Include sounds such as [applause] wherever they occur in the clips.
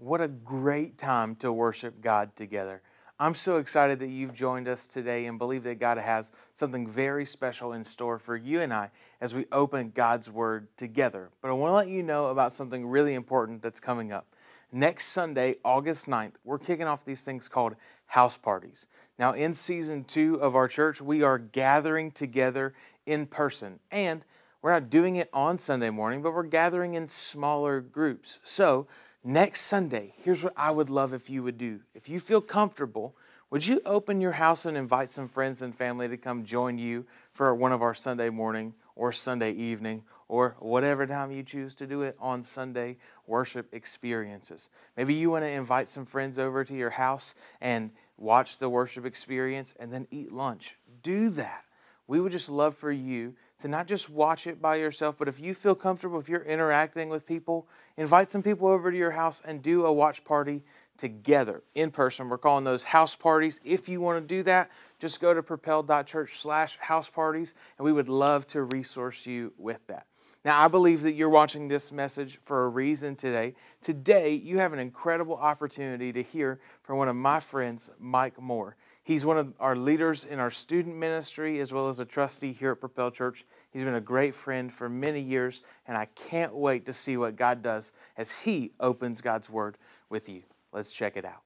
What a great time to worship God together. I'm so excited that you've joined us today and believe that God has something very special in store for you and I as we open God's Word together. But I want to let you know about something really important that's coming up. Next Sunday, August 9th, we're kicking off these things called house parties. Now, in season two of our church, we are gathering together in person. And we're not doing it on Sunday morning, but we're gathering in smaller groups. So, next Sunday, here's what I would love if you would do. If you feel comfortable, would you open your house and invite some friends and family to come join you for one of our Sunday morning or Sunday evening or whatever time you choose to do it on Sunday worship experiences. Maybe you want to invite some friends over to your house and watch the worship experience and then eat lunch. Do that. We would just love for you to not just watch it by yourself, but if you feel comfortable, if you're interacting with people, invite some people over to your house and do a watch party together in person. We're calling those house parties. If you want to do that, just go to propel.church slash house parties, and we would love to resource you with that. Now, I believe that you're watching this message for a reason today. Today, you have an incredible opportunity to hear from one of my friends, Mike Moore. He's one of our leaders in our student ministry as well as a trustee here at Propel Church. He's been a great friend for many years, and I can't wait to see what God does as he opens God's Word with you. Let's check it out.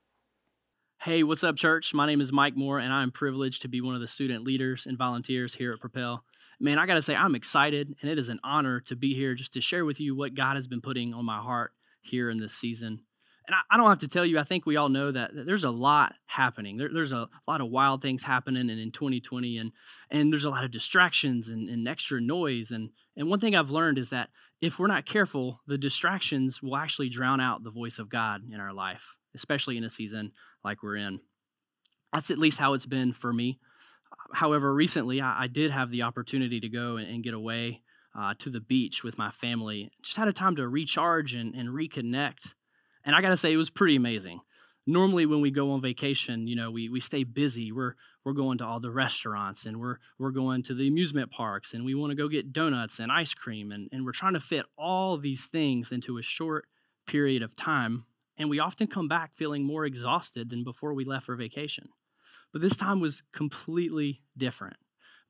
Hey, what's up, church? My name is Mike Moore, and I'm privileged to be one of the student leaders and volunteers here at Propel. Man, I got to say, I'm excited, and it is an honor to be here just to share with you what God has been putting on my heart here in this season. And I, I don't have to tell you, I think we all know that, that there's a lot happening. There, there's a lot of wild things happening in, in 2020, and, and there's a lot of distractions and, and extra noise. And, and one thing I've learned is that if we're not careful, the distractions will actually drown out the voice of God in our life especially in a season like we're in. That's at least how it's been for me. However, recently I, I did have the opportunity to go and, and get away uh, to the beach with my family. Just had a time to recharge and, and reconnect. And I got to say, it was pretty amazing. Normally, when we go on vacation, you know, we, we stay busy. We're we're going to all the restaurants and we're we're going to the amusement parks and we want to go get donuts and ice cream and, and we're trying to fit all these things into a short period of time and we often come back feeling more exhausted than before we left for vacation. But this time was completely different.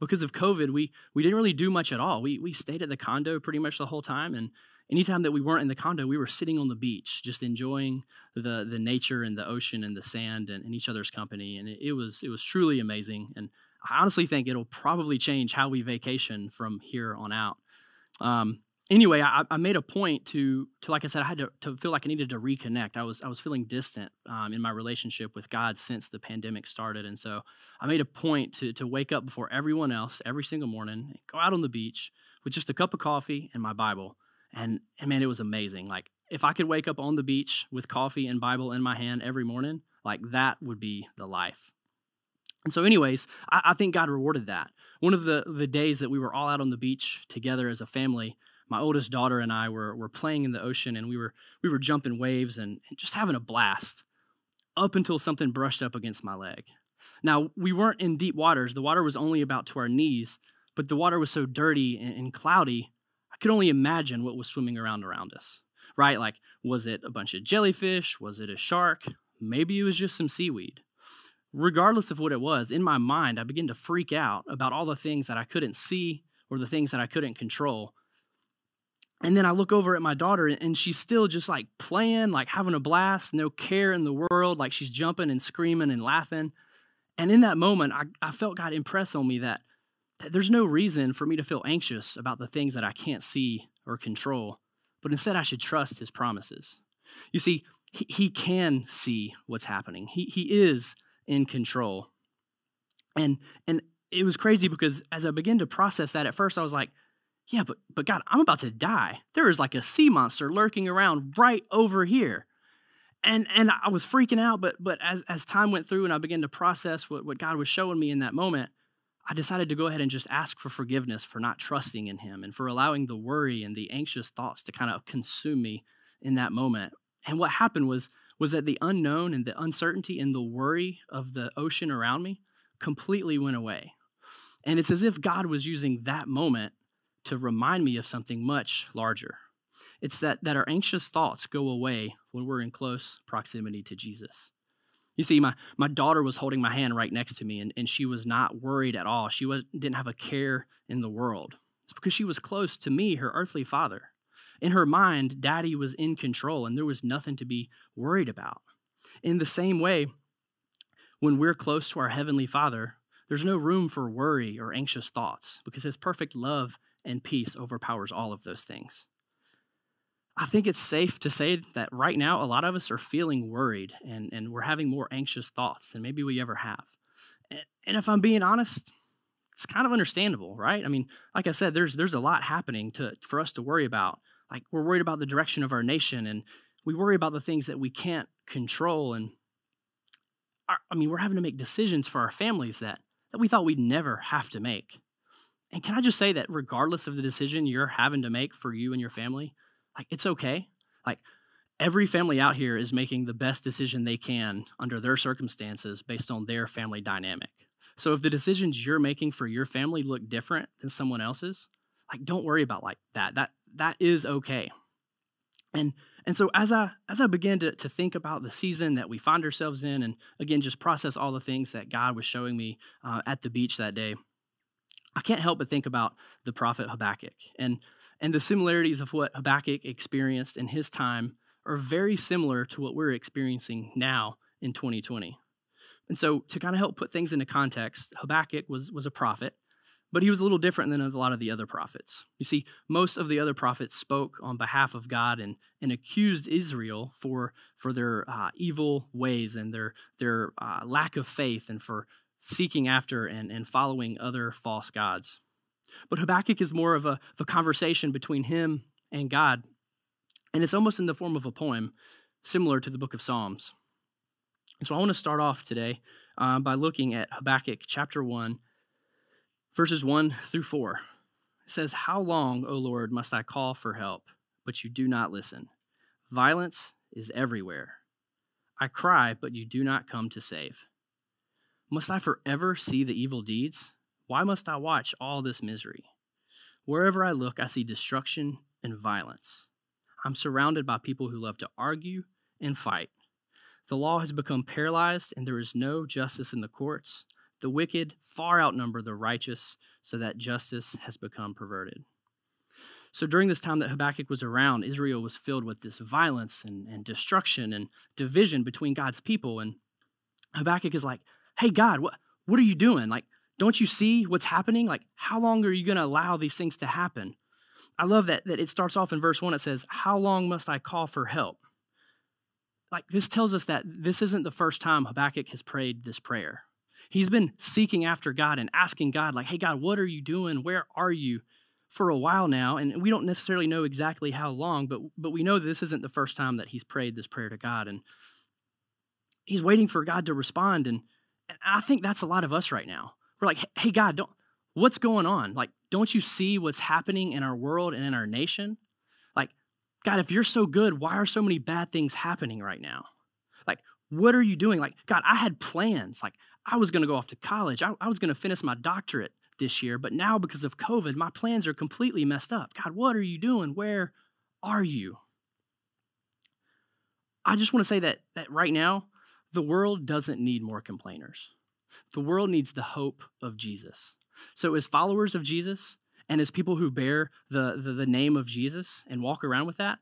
Because of COVID, we, we didn't really do much at all. We, we stayed at the condo pretty much the whole time. And anytime that we weren't in the condo, we were sitting on the beach, just enjoying the, the nature and the ocean and the sand and, and each other's company. And it, it, was, it was truly amazing. And I honestly think it'll probably change how we vacation from here on out. Um, anyway, I, I, made a point to, to, like I said, I had to, to feel like I needed to reconnect. I was, I was feeling distant um, in my relationship with God since the pandemic started. And so I made a point to, to wake up before everyone else every single morning, go out on the beach with just a cup of coffee and my Bible. And, and man, it was amazing. Like, if I could wake up on the beach with coffee and Bible in my hand every morning, like that would be the life. And so, anyways, I, I think God rewarded that. One of the, the days that we were all out on the beach together as a family, my oldest daughter and I were, were playing in the ocean and we were, we were jumping waves and, and just having a blast up until something brushed up against my leg. Now, we weren't in deep waters. The water was only about to our knees, but the water was so dirty and, and cloudy, I could only imagine what was swimming around around us, right? Like, was it a bunch of jellyfish? Was it a shark? Maybe it was just some seaweed. Regardless of what it was, in my mind, I began to freak out about all the things that I couldn't see or the things that I couldn't control and then I look over at my daughter and she's still just like playing, like having a blast, no care in the world, like she's jumping and screaming and laughing. And in that moment, I, I felt God impress on me that, that there's no reason for me to feel anxious about the things that I can't see or control, but instead I should trust his promises. You see, he, he can see what's happening, he, he is in control. And, and it was crazy because as I began to process that, at first I was like, yeah, but but God, I'm about to die. There is like a sea monster lurking around right over here. And and I was freaking out, but but as as time went through and I began to process what, what God was showing me in that moment, I decided to go ahead and just ask for forgiveness for not trusting in him and for allowing the worry and the anxious thoughts to kind of consume me in that moment. And what happened was was that the unknown and the uncertainty and the worry of the ocean around me completely went away. And it's as if God was using that moment to remind me of something much larger. It's that, that our anxious thoughts go away when we're in close proximity to Jesus. You see, my, my daughter was holding my hand right next to me, and, and she was not worried at all. She was, didn't have a care in the world. It's because she was close to me, her earthly father. In her mind, daddy was in control, and there was nothing to be worried about. In the same way, when we're close to our heavenly father, there's no room for worry or anxious thoughts because his perfect love and peace overpowers all of those things. I think it's safe to say that right now, a lot of us are feeling worried and, and we're having more anxious thoughts than maybe we ever have. And if I'm being honest, it's kind of understandable, right? I mean, like I said, there's there's a lot happening to for us to worry about. Like we're worried about the direction of our nation, and we worry about the things that we can't control. And our, I mean, we're having to make decisions for our families that that we thought we'd never have to make. And can I just say that regardless of the decision you're having to make for you and your family, like it's okay. Like every family out here is making the best decision they can under their circumstances based on their family dynamic. So if the decisions you're making for your family look different than someone else's, like don't worry about like that. That that is okay. And and so as I as I began to, to think about the season that we find ourselves in, and again just process all the things that God was showing me uh, at the beach that day, I can't help but think about the prophet Habakkuk and and the similarities of what Habakkuk experienced in his time are very similar to what we're experiencing now in 2020. And so, to kind of help put things into context, Habakkuk was, was a prophet, but he was a little different than a lot of the other prophets. You see, most of the other prophets spoke on behalf of God and, and accused Israel for, for their uh, evil ways and their, their uh, lack of faith and for seeking after and, and following other false gods. But Habakkuk is more of a, of a conversation between him and God, and it's almost in the form of a poem, similar to the book of Psalms. And so I want to start off today uh, by looking at Habakkuk chapter 1, verses 1 through 4. It says, How long, O Lord, must I call for help, but you do not listen? Violence is everywhere. I cry, but you do not come to save. Must I forever see the evil deeds? Why must I watch all this misery? Wherever I look, I see destruction and violence. I'm surrounded by people who love to argue and fight. The law has become paralyzed, and there is no justice in the courts. The wicked far outnumber the righteous, so that justice has become perverted. So, during this time that Habakkuk was around, Israel was filled with this violence and, and destruction and division between God's people. And Habakkuk is like, Hey, God, what, what are you doing? Like, don't you see what's happening? Like, how long are you going to allow these things to happen? I love that, that it starts off in verse one. It says, How long must I call for help? Like, this tells us that this isn't the first time Habakkuk has prayed this prayer. He's been seeking after God and asking God, like, hey, God, what are you doing? Where are you? For a while now, and we don't necessarily know exactly how long, but but we know this isn't the first time that he's prayed this prayer to God, and he's waiting for God to respond. And, and I think that's a lot of us right now. We're like, hey, God, don't, what's going on? Like, don't you see what's happening in our world and in our nation? Like, God, if you're so good, why are so many bad things happening right now? Like, what are you doing? Like, God, I had plans. Like, I was going to go off to college. I, I was going to finish my doctorate this year, but now because of COVID, my plans are completely messed up. God, what are you doing? Where are you? I just want to say that that right now, the world doesn't need more complainers. The world needs the hope of Jesus. So, as followers of Jesus and as people who bear the, the, the, name of Jesus and walk around with that,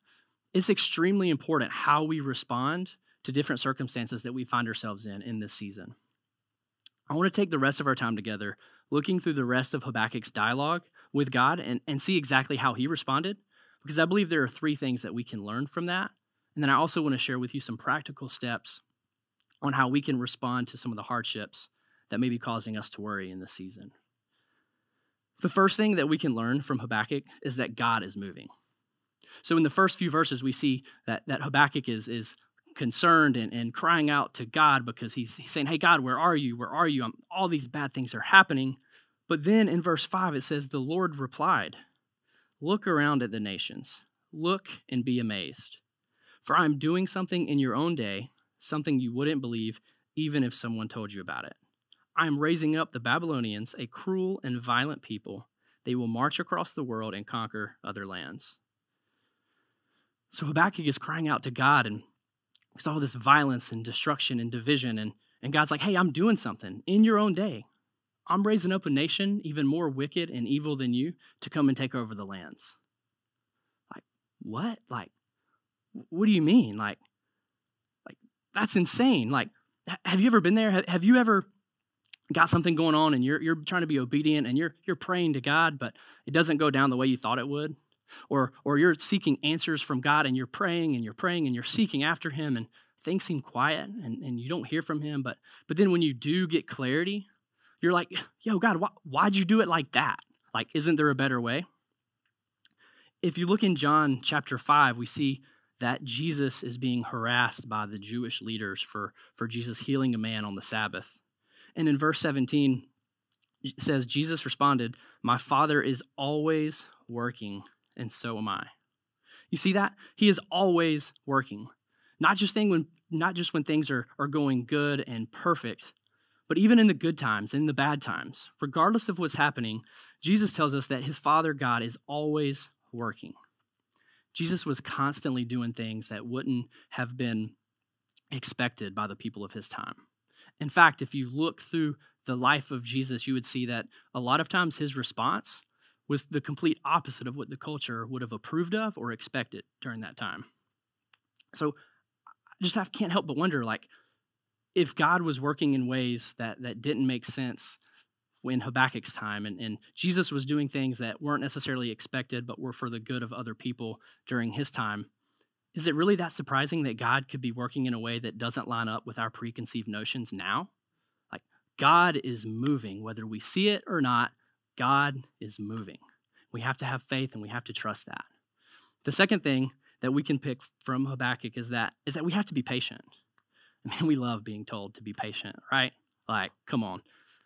it's extremely important how we respond to different circumstances that we find ourselves in in this season. I want to take the rest of our time together looking through the rest of Habakkuk's dialogue with God and, and see exactly how he responded, because I believe there are three things that we can learn from that. And then I also want to share with you some practical steps on how we can respond to some of the hardships that may be causing us to worry in this season. The first thing that we can learn from Habakkuk is that God is moving. So in the first few verses, we see that, that Habakkuk is, is concerned and, and crying out to God because he's, he's saying, Hey, God, where are you? Where are you? I'm, all these bad things are happening. But then in verse 5, it says, The Lord replied, Look around at the nations, look and be amazed. For I'm doing something in your own day, something you wouldn't believe even if someone told you about it. I am raising up the Babylonians, a cruel and violent people. They will march across the world and conquer other lands. So Habakkuk is crying out to God and there's all this violence and destruction and division. And, and God's like, hey, I'm doing something in your own day. I'm raising up a nation even more wicked and evil than you to come and take over the lands. Like, what? Like, what do you mean? Like, like that's insane. Like, have you ever been there? Have you ever got something going on and you're, you're trying to be obedient and you're, you're praying to God, but it doesn't go down the way you thought it would? Or, or you're seeking answers from God and you're praying and you're praying and you're seeking after Him and things seem quiet and, and you don't hear from Him. But, but then when you do get clarity, you're like, yo, God, why, why'd you do it like that? Like, isn't there a better way? If you look in John chapter 5, we see that Jesus is being harassed by the Jewish leaders for, for Jesus healing a man on the Sabbath. And in verse 17, it says, Jesus responded, My Father is always working, and so am I. You see that? He is always working. Not just, thing when, not just when things are, are going good and perfect, but even in the good times, in the bad times, regardless of what's happening, Jesus tells us that his Father God is always working. Jesus was constantly doing things that wouldn't have been expected by the people of his time. In fact, if you look through the life of Jesus, you would see that a lot of times his response was the complete opposite of what the culture would have approved of or expected during that time. So I just can't help but wonder like, if God was working in ways that, that didn't make sense in Habakkuk's time, and, and Jesus was doing things that weren't necessarily expected but were for the good of other people during his time, is it really that surprising that God could be working in a way that doesn't line up with our preconceived notions now? Like, God is moving, whether we see it or not, God is moving. We have to have faith and we have to trust that. The second thing that we can pick from Habakkuk is that is that we have to be patient. [laughs] I mean, we love being told to be patient, right? Like, come on.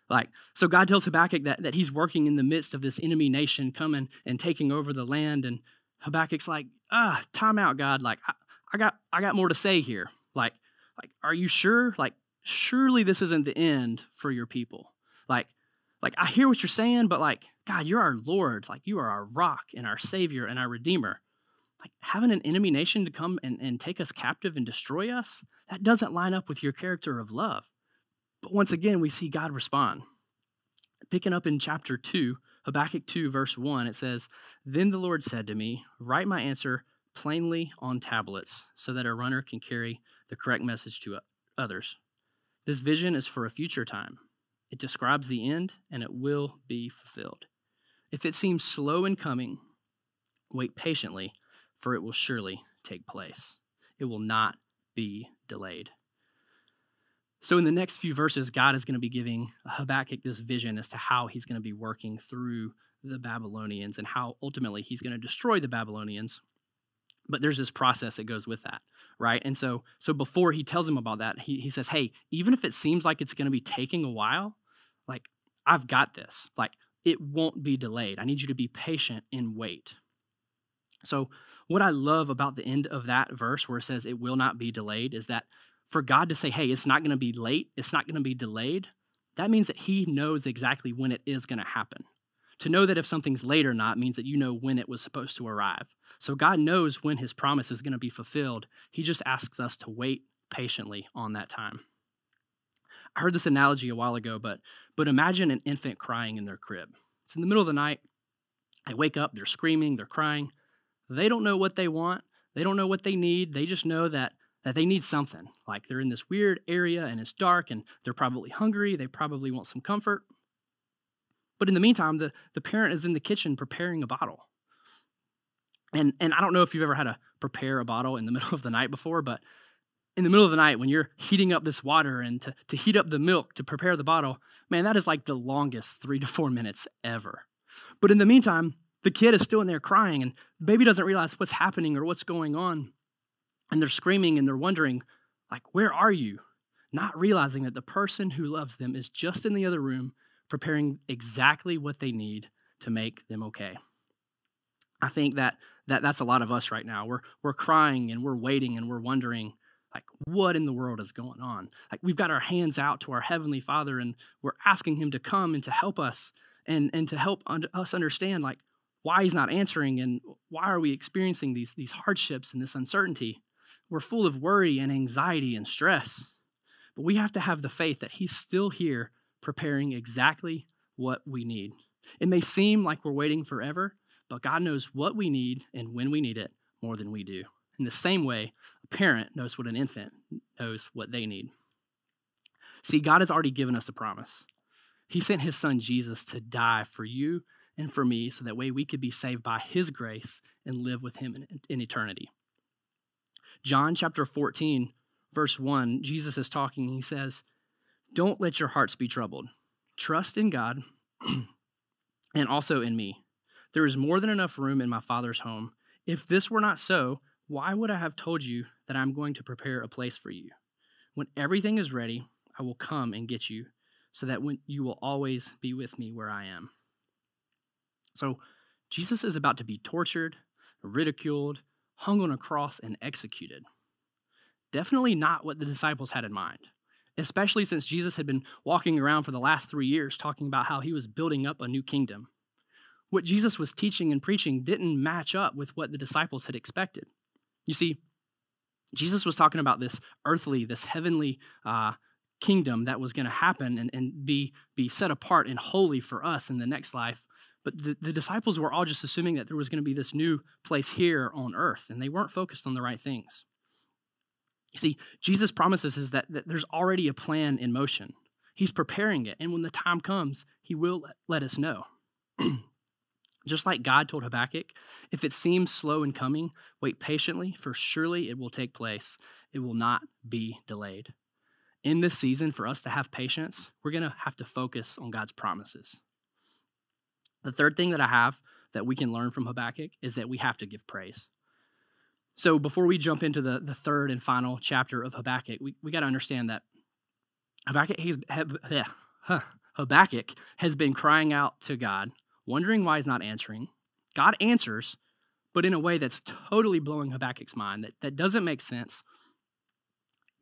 Like, so God tells Habakkuk that, that he's working in the midst of this enemy nation coming and taking over the land. And Habakkuk's like, ah, time out, God. Like, I, I got I got more to say here. Like, like, are you sure? Like, surely this isn't the end for your people. Like, like I hear what you're saying, but like, God, you're our Lord. Like, you are our rock and our Savior and our Redeemer like having an enemy nation to come and, and take us captive and destroy us, that doesn't line up with your character of love. But once again, we see God respond. Picking up in chapter 2, Habakkuk 2, verse 1, it says, Then the Lord said to me, Write my answer plainly on tablets so that a runner can carry the correct message to others. This vision is for a future time. It describes the end and it will be fulfilled. If it seems slow in coming, wait patiently for it will surely take place. It will not be delayed. So, in the next few verses, God is going to be giving Habakkuk this vision as to how he's going to be working through the Babylonians and how ultimately he's going to destroy the Babylonians. But there's this process that goes with that, right? And so, so before he tells him about that, he, he says, Hey, even if it seems like it's going to be taking a while, like, I've got this. Like, it won't be delayed. I need you to be patient and wait. So, what I love about the end of that verse where it says it will not be delayed is that for God to say, hey, it's not going to be late, it's not going to be delayed, that means that He knows exactly when it is going to happen. To know that if something's late or not means that you know when it was supposed to arrive. So, God knows when His promise is going to be fulfilled. He just asks us to wait patiently on that time. I heard this analogy a while ago, but, but imagine an infant crying in their crib. It's in the middle of the night. They wake up, they're screaming, they're crying. They don't know what they want. They don't know what they need. They just know that that they need something. Like they're in this weird area and it's dark and they're probably hungry. They probably want some comfort. But in the meantime, the, the parent is in the kitchen preparing a bottle. And, and I don't know if you've ever had to prepare a bottle in the [laughs] middle of the night before, but in the middle of the night when you're heating up this water and to, to heat up the milk to prepare the bottle, man, that is like the longest three to four minutes ever. But in the meantime, the kid is still in there crying, and baby doesn't realize what's happening or what's going on. And they're screaming and they're wondering, like, where are you? Not realizing that the person who loves them is just in the other room preparing exactly what they need to make them okay. I think that, that that's a lot of us right now. We're, we're crying and we're waiting and we're wondering, like, what in the world is going on? Like, we've got our hands out to our Heavenly Father and we're asking Him to come and to help us and, and to help un- us understand, like, why he's not answering and why are we experiencing these, these hardships and this uncertainty. We're full of worry and anxiety and stress. But we have to have the faith that he's still here preparing exactly what we need. It may seem like we're waiting forever, but God knows what we need and when we need it more than we do. In the same way, a parent knows what an infant knows what they need. See, God has already given us a promise. He sent his son Jesus to die for you and for me so that way we could be saved by his grace and live with him in, in eternity. John chapter 14, verse 1, Jesus is talking. He says, Don't let your hearts be troubled. Trust in God [clears throat] and also in me. There is more than enough room in my Father's home. If this were not so, why would I have told you that I'm going to prepare a place for you? When everything is ready, I will come and get you, so that when you will always be with me where I am. So, Jesus is about to be tortured, ridiculed, hung on a cross, and executed. Definitely not what the disciples had in mind, especially since Jesus had been walking around for the last three years talking about how he was building up a new kingdom. What Jesus was teaching and preaching didn't match up with what the disciples had expected. You see, Jesus was talking about this earthly, this heavenly uh, kingdom that was going to happen and, and be, be set apart and holy for us in the next life. But the, the disciples were all just assuming that there was going to be this new place here on earth, and they weren't focused on the right things. You see, Jesus promises us that, that there's already a plan in motion. He's preparing it, and when the time comes, he will let us know. [clears throat] Just like God told Habakkuk, if it seems slow in coming, wait patiently, for surely it will take place. It will not be delayed. In this season, for us to have patience, we're going to have to focus on God's promises. The third thing that I have that we can learn from Habakkuk is that we have to give praise. So before we jump into the, the third and final chapter of Habakkuk, we, we got to understand that Habakkuk has, Habakkuk has been crying out to God wondering why he's not answering. God answers, but in a way that's totally blowing Habakkuk's mind, that, that doesn't make sense.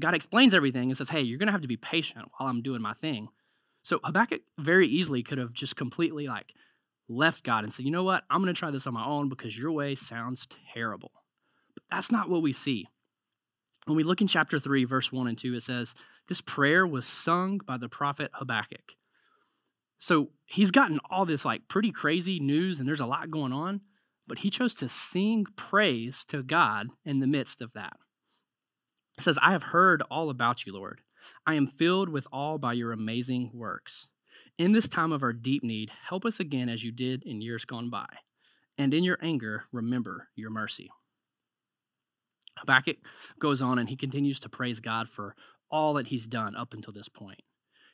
God explains everything and says, hey, you're going to have to be patient while I'm doing my thing. So Habakkuk very easily could have just completely like left God and said, you know what? I'm going to try this on my own because your way sounds terrible. But that's not what we see. When we look in chapter 3, verse 1 and 2, it says, This prayer was sung by the prophet Habakkuk. So he's gotten all this like pretty crazy news and there's a lot going on, but he chose to sing praise to God in the midst of that. It says, I have heard all about you, Lord. I am filled with awe by your amazing works. In this time of our deep need, help us again as you did in years gone by. And in your anger, remember your mercy. Habakkuk goes on and he continues to praise God for all that he's done up until this point.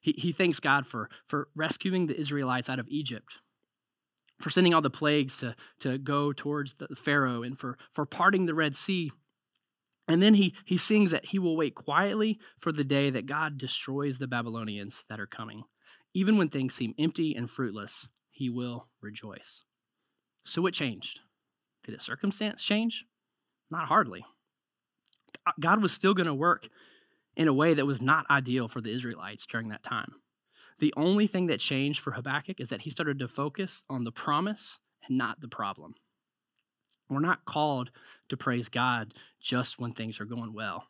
He, he thanks God for, for rescuing the Israelites out of Egypt, for sending all the plagues to, to go towards the Pharaoh, and for, for parting the Red Sea. And then he, he sings that he will wait quietly for the day that God destroys the Babylonians that are coming. Even when things seem empty and fruitless, he will rejoice. So what changed? Did a circumstance change? Not hardly. God was still going to work in a way that was not ideal for the Israelites during that time. The only thing that changed for Habakkuk is that he started to focus on the promise and not the problem. We're not called to praise God just when things are going well.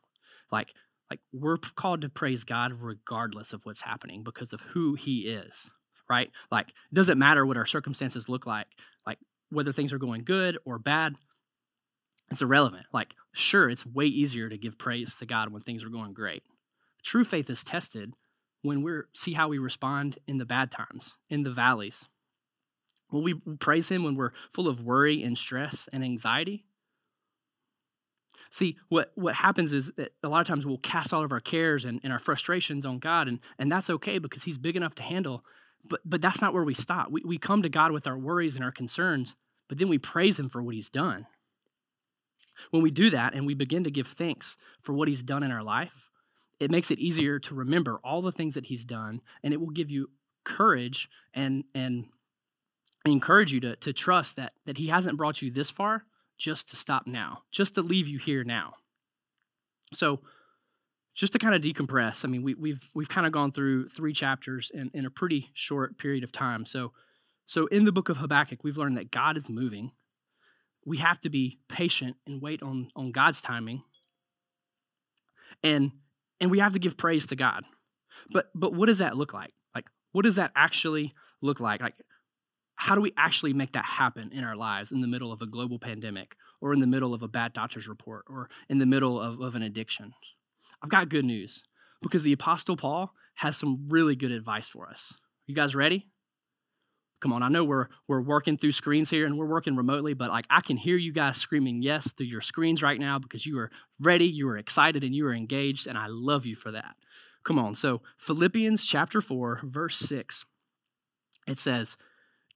Like, like we're called to praise God regardless of what's happening because of who he is, right? Like, it doesn't matter what our circumstances look like, like whether things are going good or bad, it's irrelevant. Like, sure, it's way easier to give praise to God when things are going great. True faith is tested when we see how we respond in the bad times, in the valleys. Will we praise Him when we're full of worry and stress and anxiety? See, what, what happens is that a lot of times we'll cast all of our cares and, and our frustrations on God, and, and that's okay because He's big enough to handle. But, but that's not where we stop. We, we come to God with our worries and our concerns, but then we praise Him for what He's done. When we do that and we begin to give thanks for what He's done in our life, it makes it easier to remember all the things that He's done, and it will give you courage and and encourage you to, to trust that, that He hasn't brought you this far just to stop now, just to leave you here now. So, just to kind of decompress, I mean, we, we've we've kind of gone through three chapters in, in a pretty short period of time. So, So, in the book of Habakkuk, we've learned that God is moving. We have to be patient and wait on, on God's timing. And, and we have to give praise to God. But, but what does that look like? Like, what does that actually look like? Like, how do we actually make that happen in our lives in the middle of a global pandemic or in the middle of a bad doctor's report or in the middle of, of an addiction? I've got good news because the Apostle Paul has some really good advice for us. You guys ready? Come on, I know we're we're working through screens here and we're working remotely, but like I can hear you guys screaming yes through your screens right now because you are ready, you are excited, and you are engaged, and I love you for that. Come on. So Philippians chapter 4, verse 6. It says,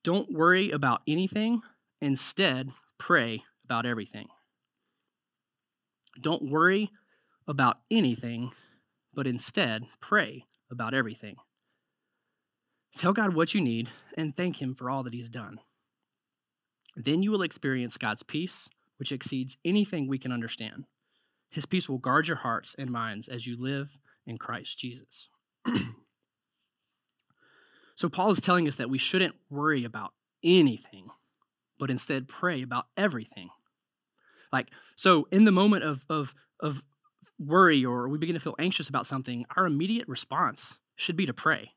Don't worry about anything, instead, pray about everything. Don't worry about anything, but instead, pray about everything. Tell God what you need and thank Him for all that He's done. Then you will experience God's peace, which exceeds anything we can understand. His peace will guard your hearts and minds as you live in Christ Jesus. [clears throat] so, Paul is telling us that we shouldn't worry about anything, but instead pray about everything. Like, so in the moment of, of, of worry or we begin to feel anxious about something, our immediate response should be to pray.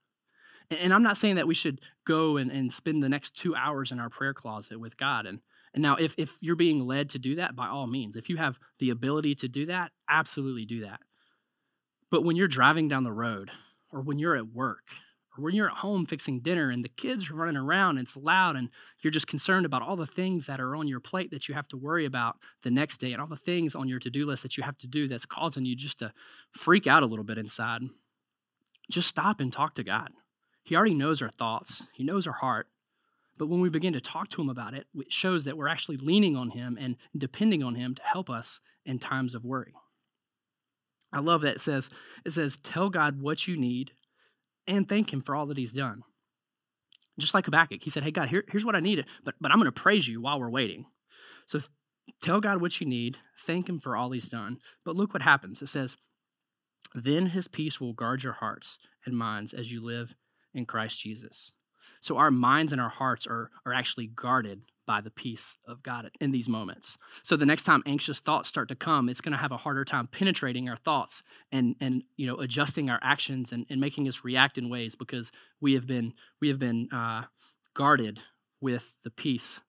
And I'm not saying that we should go and, and spend the next two hours in our prayer closet with God. And, and now, if, if you're being led to do that, by all means, if you have the ability to do that, absolutely do that. But when you're driving down the road, or when you're at work, or when you're at home fixing dinner and the kids are running around and it's loud and you're just concerned about all the things that are on your plate that you have to worry about the next day and all the things on your to do list that you have to do that's causing you just to freak out a little bit inside, just stop and talk to God. He already knows our thoughts, He knows our heart. But when we begin to talk to Him about it, it shows that we're actually leaning on Him and depending on Him to help us in times of worry. I love that it says, it says, tell God what you need and thank Him for all that He's done. Just like Habakkuk, he said, Hey, God, here, here's what I need, but, but I'm going to praise you while we're waiting. So tell God what you need, thank Him for all He's done. But look what happens. It says, Then His peace will guard your hearts and minds as you live in Christ Jesus. So our minds and our hearts are, are actually guarded by the peace of God in these moments. So the next time anxious thoughts start to come, it's going to have a harder time penetrating our thoughts and and you know adjusting our actions and, and making us react in ways because we have been we have been uh, guarded with the peace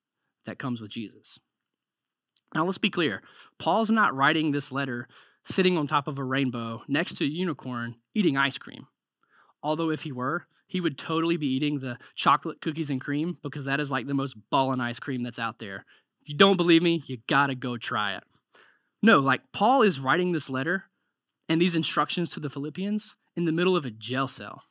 that comes with Jesus. Now let's be clear. Paul's not writing this letter sitting on top of a rainbow next to a unicorn eating ice cream. Although if he were, he would totally be eating the chocolate cookies and cream because that is like the most ballin' ice cream that's out there. If you don't believe me, you gotta go try it. No, like Paul is writing this letter and these instructions to the Philippians in the middle of a jail cell.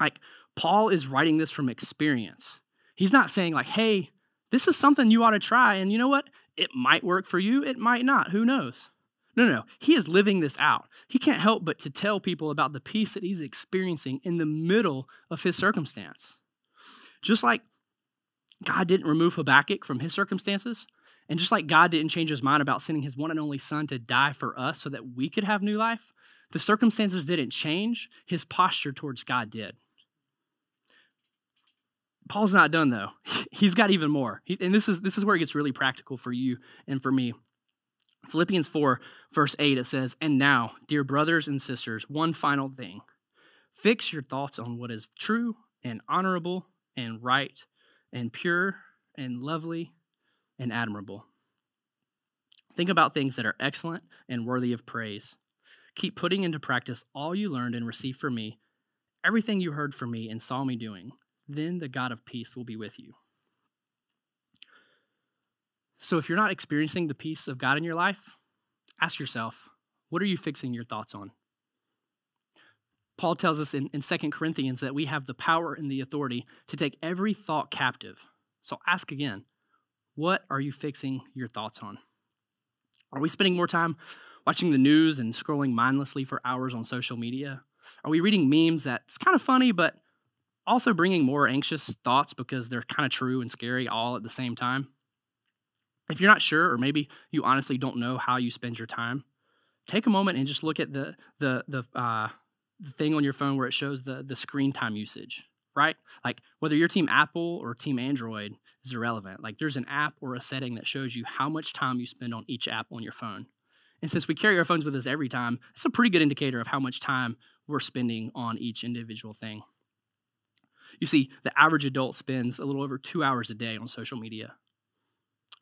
Like Paul is writing this from experience. He's not saying, like, hey, this is something you ought to try, and you know what? It might work for you, it might not. Who knows? No, no. He is living this out. He can't help but to tell people about the peace that he's experiencing in the middle of his circumstance. Just like God didn't remove Habakkuk from his circumstances, and just like God didn't change his mind about sending his one and only son to die for us so that we could have new life, the circumstances didn't change. His posture towards God did. Paul's not done though. [laughs] He's got even more. And this is this is where it gets really practical for you and for me. Philippians 4, verse 8, it says, And now, dear brothers and sisters, one final thing. Fix your thoughts on what is true and honorable and right and pure and lovely and admirable. Think about things that are excellent and worthy of praise. Keep putting into practice all you learned and received from me, everything you heard from me and saw me doing. Then the God of peace will be with you. So if you're not experiencing the peace of God in your life, ask yourself, what are you fixing your thoughts on? Paul tells us in, in 2 Corinthians that we have the power and the authority to take every thought captive. So ask again, what are you fixing your thoughts on? Are we spending more time watching the news and scrolling mindlessly for hours on social media? Are we reading memes that's kind of funny, but also bringing more anxious thoughts because they're kind of true and scary all at the same time? If you're not sure, or maybe you honestly don't know how you spend your time, take a moment and just look at the the the, uh, the thing on your phone where it shows the the screen time usage. right? Like whether you're team Apple or team Android is irrelevant. Like there's an app or a setting that shows you how much time you spend on each app on your phone. And since we carry our phones with us every time, it's a pretty good indicator of how much time we're spending on each individual thing. You see, the average adult spends a little over two hours a day on social media.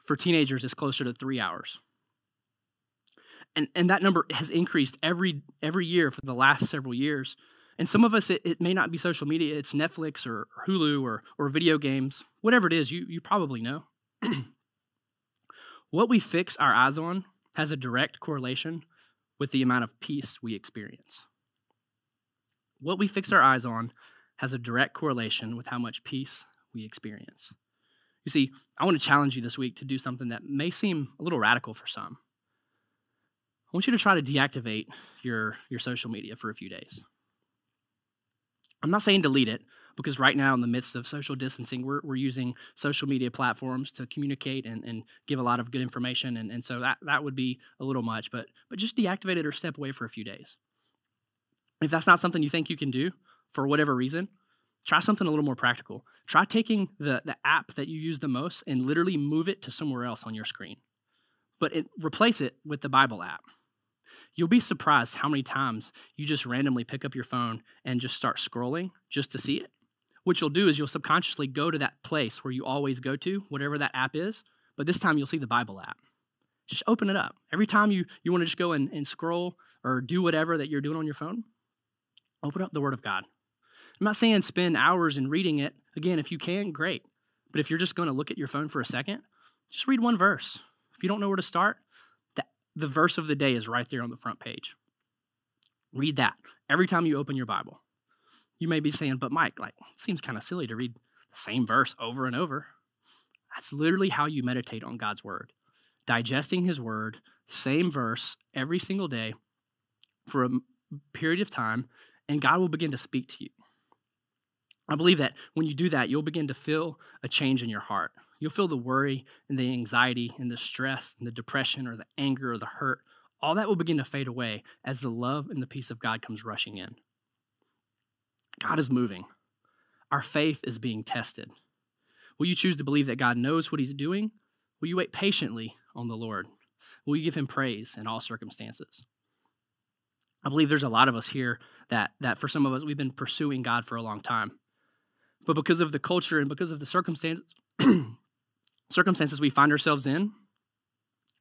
For teenagers, it's closer to three hours. And, and that number has increased every, every year for the last several years. And some of us, it, it may not be social media, it's Netflix or, or Hulu or, or video games, whatever it is, you, you probably know. [clears throat] what we fix our eyes on has a direct correlation with the amount of peace we experience. What we fix our eyes on has a direct correlation with how much peace we experience. You see, I want to challenge you this week to do something that may seem a little radical for some. I want you to try to deactivate your, your social media for a few days. I'm not saying delete it because right now, in the midst of social distancing, we're, we're using social media platforms to communicate and, and give a lot of good information. And, and so that, that would be a little much, but, but just deactivate it or step away for a few days. If that's not something you think you can do for whatever reason, try something a little more practical. Try taking the, the app that you use the most and literally move it to somewhere else on your screen, but it, replace it with the Bible app. You'll be surprised how many times you just randomly pick up your phone and just start scrolling just to see it. What you'll do is you'll subconsciously go to that place where you always go to, whatever that app is, but this time you'll see the Bible app. Just open it up. Every time you, you want to just go and, and scroll or do whatever that you're doing on your phone, open up the Word of God. I'm not saying spend hours in reading it. Again, if you can, great. But if you're just going to look at your phone for a second, just read one verse. If you don't know where to start, the verse of the day is right there on the front page. Read that every time you open your Bible. You may be saying, but Mike, like, it seems kind of silly to read the same verse over and over. That's literally how you meditate on God's word. Digesting his word, same verse every single day for a period of time, and God will begin to speak to you. I believe that when you do that, you'll begin to feel a change in your heart. You'll feel the worry and the anxiety and the stress and the depression or the anger or the hurt. All that will begin to fade away as the love and the peace of God comes rushing in. God is moving. Our faith is being tested. Will you choose to believe that God knows what He's doing? Will you wait patiently on the Lord? Will you give Him praise in all circumstances? I believe there's a lot of us here that, that for some of us, we've been pursuing God for a long time. But because of the culture and because of the circumstances, [clears throat] circumstances we find ourselves in,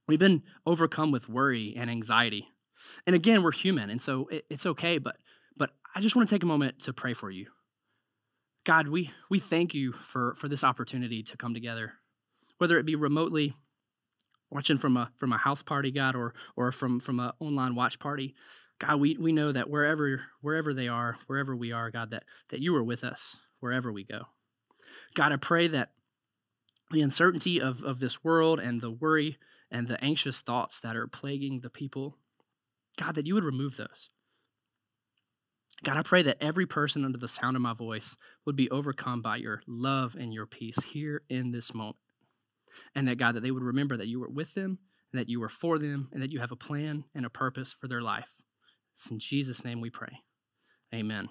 we've been overcome with worry and anxiety. And again, we're human, and so it, it's okay. But but I just want to take a moment to pray for you. God, we we thank you for for this opportunity to come together, whether it be remotely, watching from a from a house party, God, or or from from an online watch party. God, we, we know that wherever wherever they are, wherever we are, God, that that you are with us wherever we go. God, I pray that the uncertainty of, of this world and the worry and the anxious thoughts that are plaguing the people, God, that you would remove those. God, I pray that every person under the sound of my voice would be overcome by your love and your peace here in this moment. And that, God, that they would remember that you were with them and that you were for them and that you have a plan and a purpose for their life. It's in Jesus' name we pray. Amen.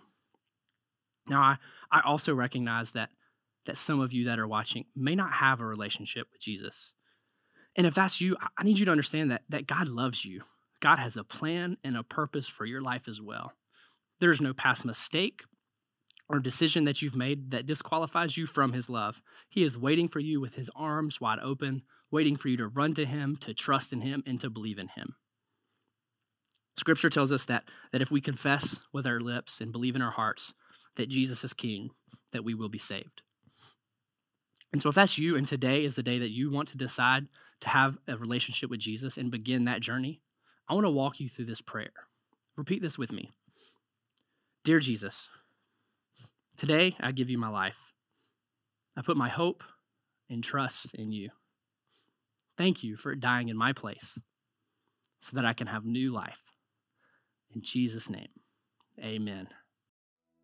Now, I, I also recognize that, that some of you that are watching may not have a relationship with Jesus. And if that's you, I need you to understand that, that God loves you. God has a plan and a purpose for your life as well. There's no past mistake or decision that you've made that disqualifies you from his love. He is waiting for you with his arms wide open, waiting for you to run to him, to trust in him, and to believe in him. Scripture tells us that, that if we confess with our lips and believe in our hearts that Jesus is King, that we will be saved. And so, if that's you, and today is the day that you want to decide to have a relationship with Jesus and begin that journey, I want to walk you through this prayer. Repeat this with me Dear Jesus, today I give you my life. I put my hope and trust in you. Thank you for dying in my place so that I can have new life. In Jesus' name, amen.